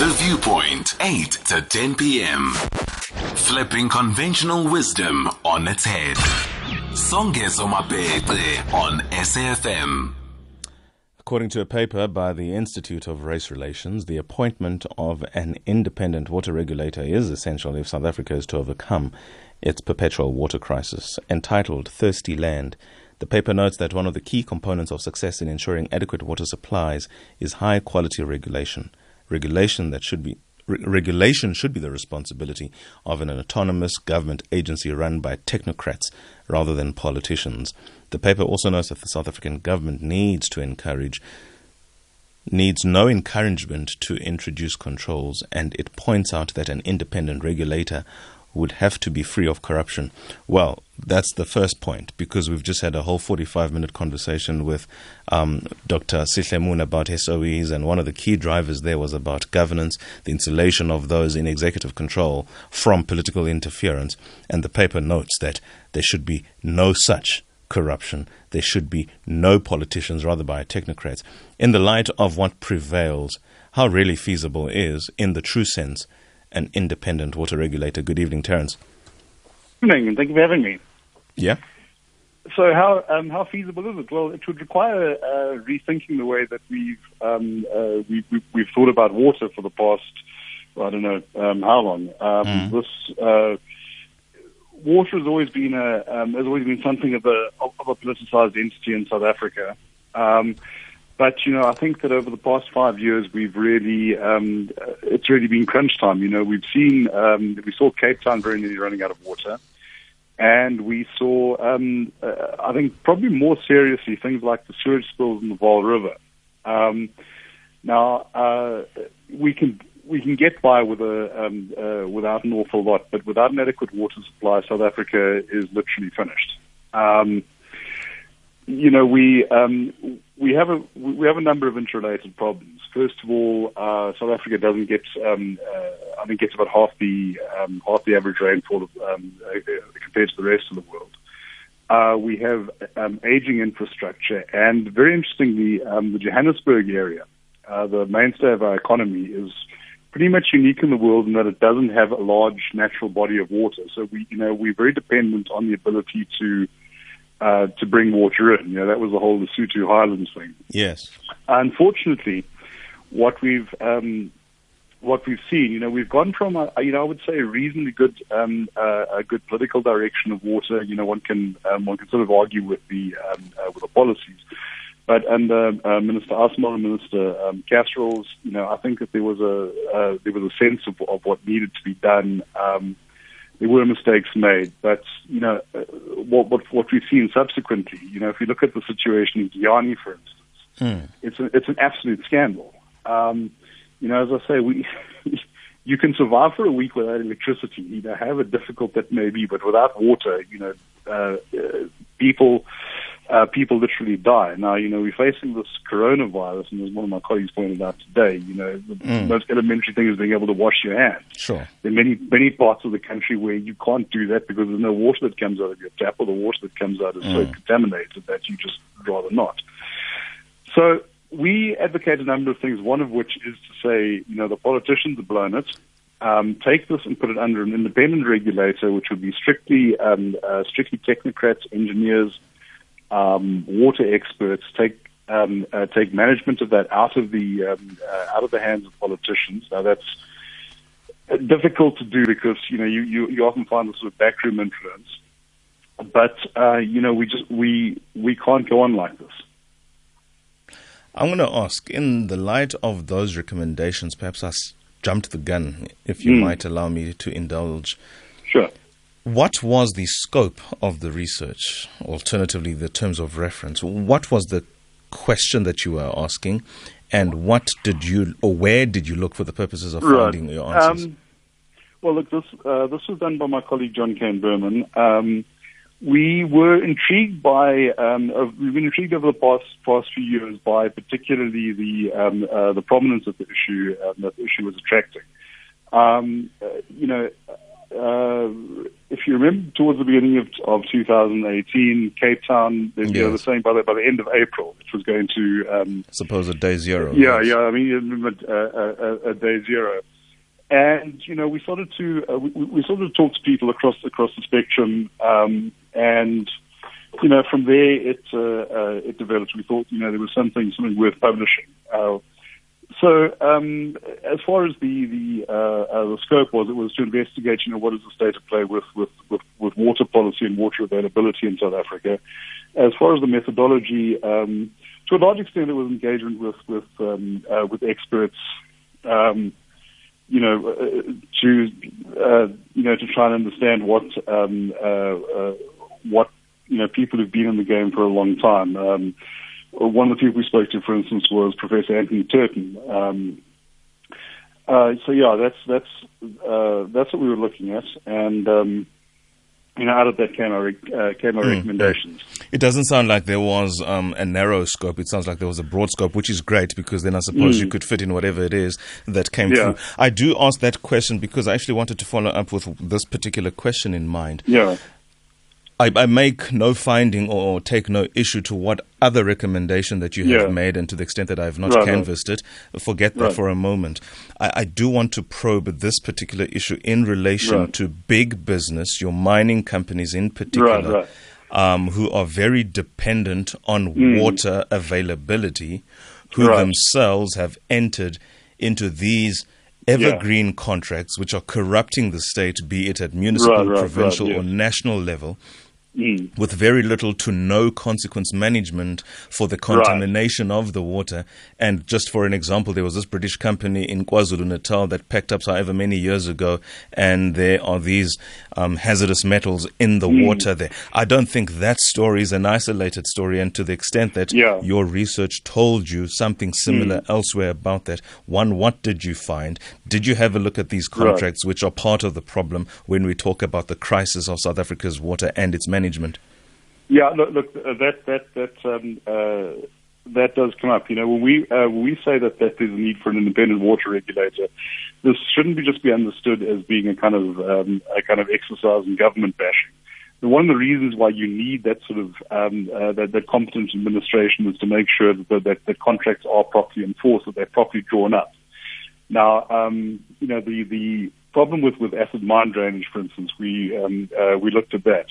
The Viewpoint, 8 to 10 p.m. Flipping conventional wisdom on its head. Songezo Mapete on SAFM. According to a paper by the Institute of Race Relations, the appointment of an independent water regulator is essential if South Africa is to overcome its perpetual water crisis. Entitled Thirsty Land, the paper notes that one of the key components of success in ensuring adequate water supplies is high quality regulation. Regulation that should be re- regulation should be the responsibility of an autonomous government agency run by technocrats rather than politicians. The paper also notes that the South African government needs to encourage needs no encouragement to introduce controls and it points out that an independent regulator would have to be free of corruption. Well, that's the first point because we've just had a whole 45 minute conversation with um, Dr. Sihlemoon about SOEs, and one of the key drivers there was about governance, the insulation of those in executive control from political interference. And the paper notes that there should be no such corruption. There should be no politicians, rather by technocrats. In the light of what prevails, how really feasible is, in the true sense, an independent water regulator. Good evening, Terence. Good evening, thank you for having me. Yeah. So, how um, how feasible is it? Well, it would require uh, rethinking the way that we've um, uh, we, we, we've thought about water for the past well, I don't know um, how long. Um, mm. This uh, water has always been a um, has always been something of a of a politicized entity in South Africa. Um, but you know, I think that over the past five years, we've really um, it's really been crunch time. You know, we've seen um, we saw Cape Town very nearly running out of water, and we saw um, uh, I think probably more seriously things like the sewage spills in the Vaal River. Um, now uh, we can we can get by with a um, uh, without an awful lot, but without an adequate water supply, South Africa is literally finished. Um, you know, we um, we have a we have a number of interrelated problems. First of all, uh, South Africa doesn't get um, uh, I think gets about half the um, half the average rainfall of, um, uh, compared to the rest of the world. Uh, we have um, aging infrastructure, and very interestingly, um, the Johannesburg area, uh, the mainstay of our economy, is pretty much unique in the world in that it doesn't have a large natural body of water. So we, you know, we're very dependent on the ability to uh, to bring water in. You know, that was the whole Lesotho Highlands thing. Yes. Unfortunately, what we've um, what we've seen, you know, we've gone from a, you know, I would say a reasonably good um, uh, a good political direction of water. You know, one can um, one can sort of argue with the um, uh, with the policies. But under uh, Minister Asmal and Minister um, Kasrils, you know, I think that there was a uh, there was a sense of, of what needed to be done. Um, there were mistakes made, but you know uh, what, what what we've seen subsequently. You know, if you look at the situation in Giyani, for instance, mm. it's a, it's an absolute scandal. Um, you know, as I say, we you can survive for a week without electricity. You know, however difficult that may be, but without water, you know, uh, uh, people uh, people literally die. Now, you know, we're facing this coronavirus, and as one of my colleagues pointed out today, you know, the mm. most elementary thing is being able to wash your hands. Sure. There are many, many parts of the country where you can't do that because there's no water that comes out of your tap, or the water that comes out is mm. so contaminated that you just rather not. So we advocate a number of things, one of which is to say, you know, the politicians have blown it. Um, take this and put it under an independent regulator, which would be strictly um, uh, strictly technocrats, engineers, um, water experts, take um, uh, take management of that out of the um, uh, out of the hands of politicians. Now that's difficult to do because you know you, you, you often find this sort of backroom influence. But uh, you know we just we we can't go on like this. I'm going to ask, in the light of those recommendations, perhaps I jumped the gun, if you mm. might allow me to indulge. Sure. What was the scope of the research? Alternatively, the terms of reference. What was the question that you were asking, and what did you or where did you look for the purposes of right. finding your answers? Um, well, look, this uh, this was done by my colleague John Kane Berman. Um, we were intrigued by um, uh, we've been intrigued over the past past few years by particularly the um, uh, the prominence of the issue um, that the issue was attracting. Um, uh, you know, uh, if you remember, towards the beginning of, of 2018, Cape Town, they, yes. they were saying by the, by the end of April, it was going to. Um, Suppose a day zero. Yeah, yes. yeah. I mean, a, a, a, day zero. And you know, we started to uh, we, we started to talk to people across across the spectrum, um, and you know, from there it uh, uh, it developed. We thought, you know, there was something something worth publishing. Uh, so, um, as far as the the, uh, uh, the scope was, it was to investigate, you know, what is the state of play with, with, with, with water policy and water availability in South Africa. As far as the methodology, um, to a large extent, it was engagement with with um, uh, with experts, um, you know, uh, to uh, you know to try and understand what um, uh, what you know people who've been in the game for a long time. Um, one of the people we spoke to, for instance, was Professor Anthony Turton. Um, uh, so yeah, that's that's uh, that's what we were looking at, and um, you know, out of that came our uh, came our mm. recommendations. It doesn't sound like there was um, a narrow scope. It sounds like there was a broad scope, which is great because then I suppose mm. you could fit in whatever it is that came yeah. through. I do ask that question because I actually wanted to follow up with this particular question in mind. Yeah. I, I, make no finding or take no issue to what other recommendation that you have yeah. made, and to the extent that I have not right, canvassed right. it, forget that right. for a moment. I, I, do want to probe this particular issue in relation to big business, your mining companies in particular, um, who are very dependent on mm. water availability, who themselves have entered into these evergreen yeah. contracts which are corrupting the state, be it at municipal, provincial, or national level. Mm. with very little to no consequence management for the contamination right. of the water. And just for an example, there was this British company in KwaZulu Natal that packed up however many years ago, and there are these um, hazardous metals in the mm. water there. I don't think that story is an isolated story, and to the extent that yeah. your research told you something similar mm. elsewhere about that, one, what did you find? Did you have a look at these contracts, right. which are part of the problem when we talk about the crisis of South Africa's water and its management? Management? Yeah, look, look uh, that that that um, uh, that does come up. You know, when we uh, when we say that that there's a need for an independent water regulator, this shouldn't be just be understood as being a kind of um, a kind of exercise in government bashing. one of the reasons why you need that sort of um, uh, that, that competent administration is to make sure that, that that contracts are properly enforced, that they're properly drawn up. Now, um, you know, the the problem with with acid mine drainage, for instance, we um, uh, we looked at that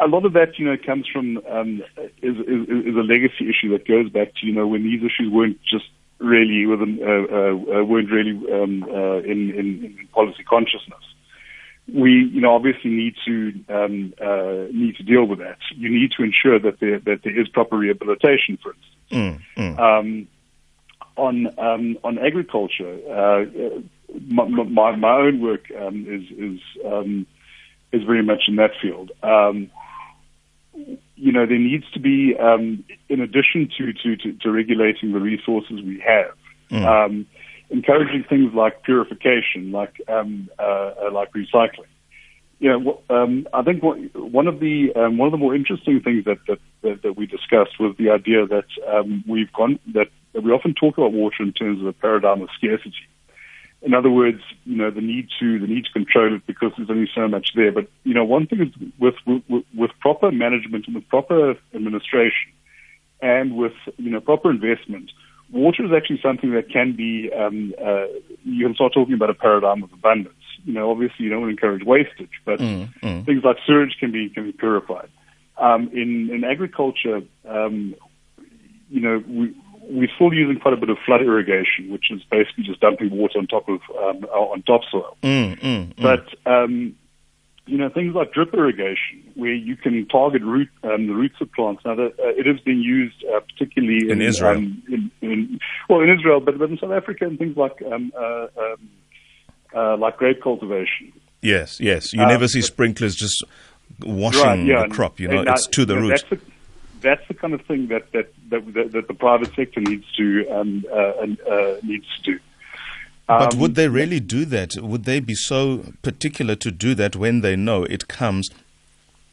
a lot of that, you know, comes from um, is, is, is a legacy issue that goes back to you know when these issues weren't just really within, uh, uh, uh, weren't really um, uh, in, in, in policy consciousness. We, you know, obviously need to um, uh, need to deal with that. You need to ensure that there that there is proper rehabilitation, for instance. Mm, mm. Um, on um, on agriculture, uh, my, my, my own work um, is is um, is very much in that field. Um, you know, there needs to be, um, in addition to, to, to, to, regulating the resources we have, mm. um, encouraging things like purification, like um, uh, uh like recycling. You know, um, I think one of the um, one of the more interesting things that that, that, that we discussed was the idea that um, we've gone that, that we often talk about water in terms of a paradigm of scarcity. In other words, you know, the need to the need to control it because there's only so much there. But you know, one thing is with with, with proper management and with proper administration, and with you know proper investment, water is actually something that can be. Um, uh, you can start talking about a paradigm of abundance. You know, obviously you don't want to encourage wastage, but mm, mm. things like sewage can be can be purified. Um, in in agriculture, um, you know, we we're still using quite a bit of flood irrigation, which is basically just dumping water on top of um, on topsoil. Mm, mm, mm. But um, you know things like drip irrigation, where you can target root um, the roots of plants. Now, that, uh, it has been used uh, particularly in, in Israel, um, in, in, well, in Israel, but, but in South Africa and things like um, uh, um, uh, like grape cultivation. Yes, yes. You never see sprinklers just washing right, yeah, the crop. You know, it's to the roots that's the kind of thing that that that, that, that the private sector needs to um, uh, uh, needs to do. But would they um, really do that? Would they be so particular to do that when they know it comes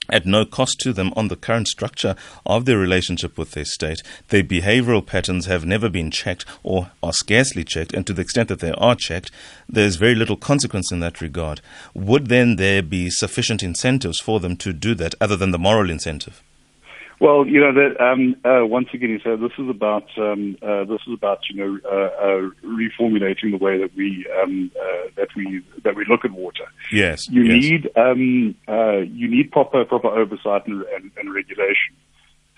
at no cost to them on the current structure of their relationship with their state. Their behavioral patterns have never been checked or are scarcely checked, and to the extent that they are checked, there's very little consequence in that regard. Would then there be sufficient incentives for them to do that other than the moral incentive? Well, you know that um, uh, once again, you said this is about um, uh, this is about you know uh, uh reformulating the way that we um, uh, that we that we look at water. Yes, you yes. need um, uh, you need proper proper oversight and, and, and, regulation.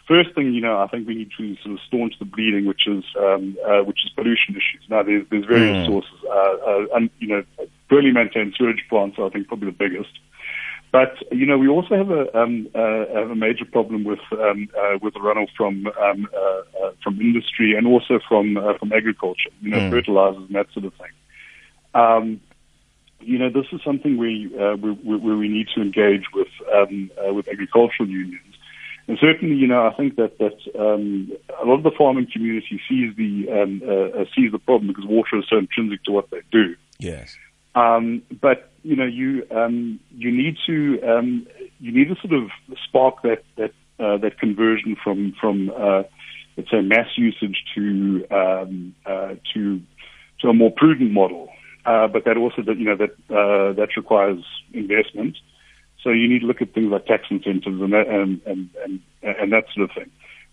First thing, you know, I think we need to sort of staunch the bleeding, which is um, which is pollution issues. Now, there's there's various mm. sources, and you know, poorly maintained sewage plants. Are, I think probably the biggest. But you know, we also have a um, uh, have a major problem with um, uh, with the runoff from um, uh, uh, from industry and also from uh, from agriculture. You know, mm. fertilizers and that sort of thing. Um, you know, this is something we, uh, we, where we need to engage with um, with agricultural unions. And certainly, you know, I think that that um, a lot of the farming community sees the um, uh, sees the problem because water is so intrinsic to what they do. Yes. Um, but you know, you um, you need to um, you need to sort of spark that that uh, that conversion from from uh, let's say mass usage to um, uh, to to a more prudent model. Uh, but that also that you know that uh, that requires investment. So you need to look at things like tax incentives and that and and and, and that sort of thing.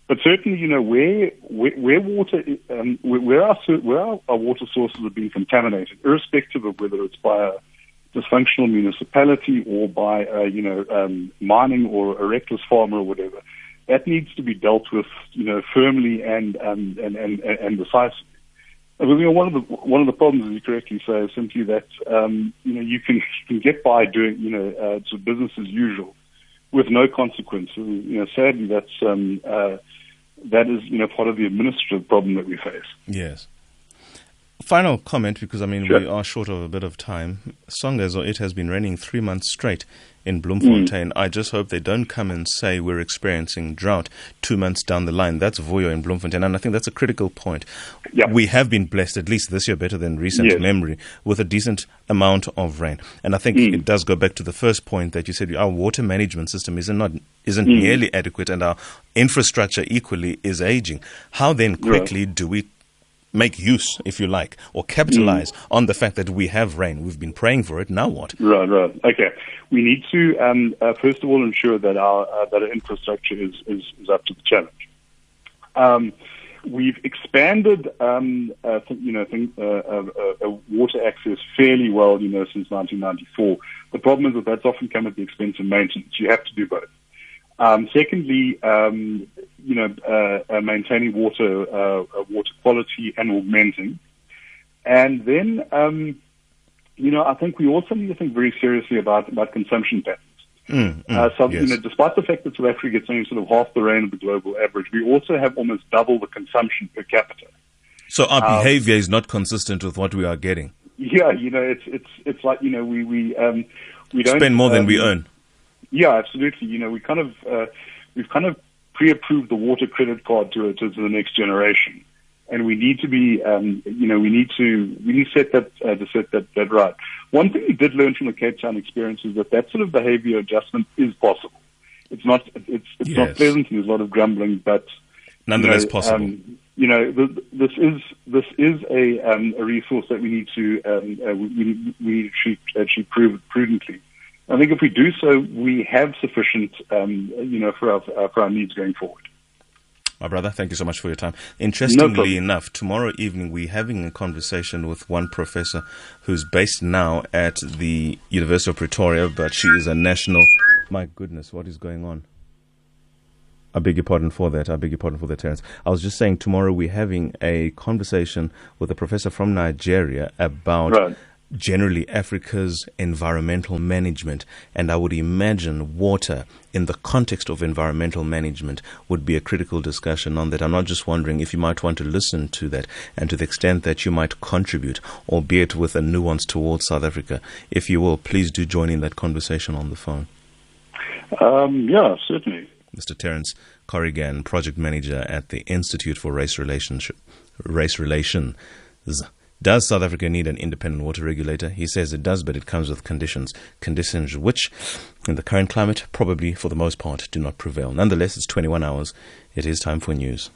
But certainly, you know, where where, where water, um, where, our, where our, our water sources are being contaminated, irrespective of whether it's by a dysfunctional municipality or by you know um, mining or a reckless farmer or whatever, that needs to be dealt with, you know, firmly and um, and, and and decisively. Mean, you know, one of the one of the problems, as you correctly say, is simply that um, you know you can you can get by doing you know uh, sort of business as usual with no consequences. You know, sadly, that's um, uh, that is you know part of the administrative problem that we face. Yes. Final comment, because I mean sure. we are short of a bit of time. Songezo, it has been raining three months straight in Bloemfontein. Mm. I just hope they don't come and say we're experiencing drought two months down the line. That's Voyo in Bloemfontein, and I think that's a critical point. Yep. We have been blessed, at least this year, better than recent yes. memory, with a decent amount of rain. And I think mm. it does go back to the first point that you said our water management system isn't not isn't mm. nearly adequate, and our infrastructure equally is aging. How then quickly do we make use, if you like, or capitalize mm. on the fact that we have rain. We've been praying for it. Now what? Right, right. Okay. We need to um, uh, first of all ensure that our uh, that our infrastructure is, is, is up to the challenge. Um, we've expanded, um, uh, you know, think, uh, uh, uh, water access fairly well, you know, since 1994. The problem is that that's often come at the expense of maintenance. You have to do both. Um, secondly, um, you know, uh, uh, maintaining water uh, uh, water quality and augmenting, and then um, you know, I think we also need to think very seriously about about consumption patterns. Mm, mm, uh, so, yes. you know, despite the fact that South Africa gets only sort of half the rain of the global average, we also have almost double the consumption per capita. So our um, behavior is not consistent with what we are getting. Yeah, you know, it's it's it's like you know we we um, we don't spend more than um, we earn. Yeah, absolutely. You know, we kind of uh, we've kind of pre-approved the water credit card to, to, to the next generation, and we need to be, um, you know, we need to we need to set that uh, to set that, that right. One thing we did learn from the Cape Town experience is that that sort of behavior adjustment is possible. It's not it's it's yes. not pleasant. And there's a lot of grumbling, but nonetheless you know, possible. Um, you know, this is this is a um, a resource that we need to um, uh, we, we need to treat, treat prudently. I think if we do so, we have sufficient, um, you know, for our, uh, for our needs going forward. My brother, thank you so much for your time. Interestingly problem. enough, tomorrow evening we're having a conversation with one professor who's based now at the University of Pretoria, but she is a national. My goodness, what is going on? I beg your pardon for that. I beg your pardon for that, Terence. I was just saying tomorrow we're having a conversation with a professor from Nigeria about Right. Generally Africa's environmental management. And I would imagine water in the context of environmental management would be a critical discussion on that. I'm not just wondering if you might want to listen to that and to the extent that you might contribute, albeit with a nuance towards South Africa. If you will, please do join in that conversation on the phone. Um, yeah, certainly. Mr. Terence Corrigan, project manager at the Institute for Race Relationship, Race Relations Does South Africa need an independent water regulator? He says it does, but it comes with conditions. Conditions which, in the current climate, probably for the most part do not prevail. Nonetheless, it's 21 hours. It is time for news.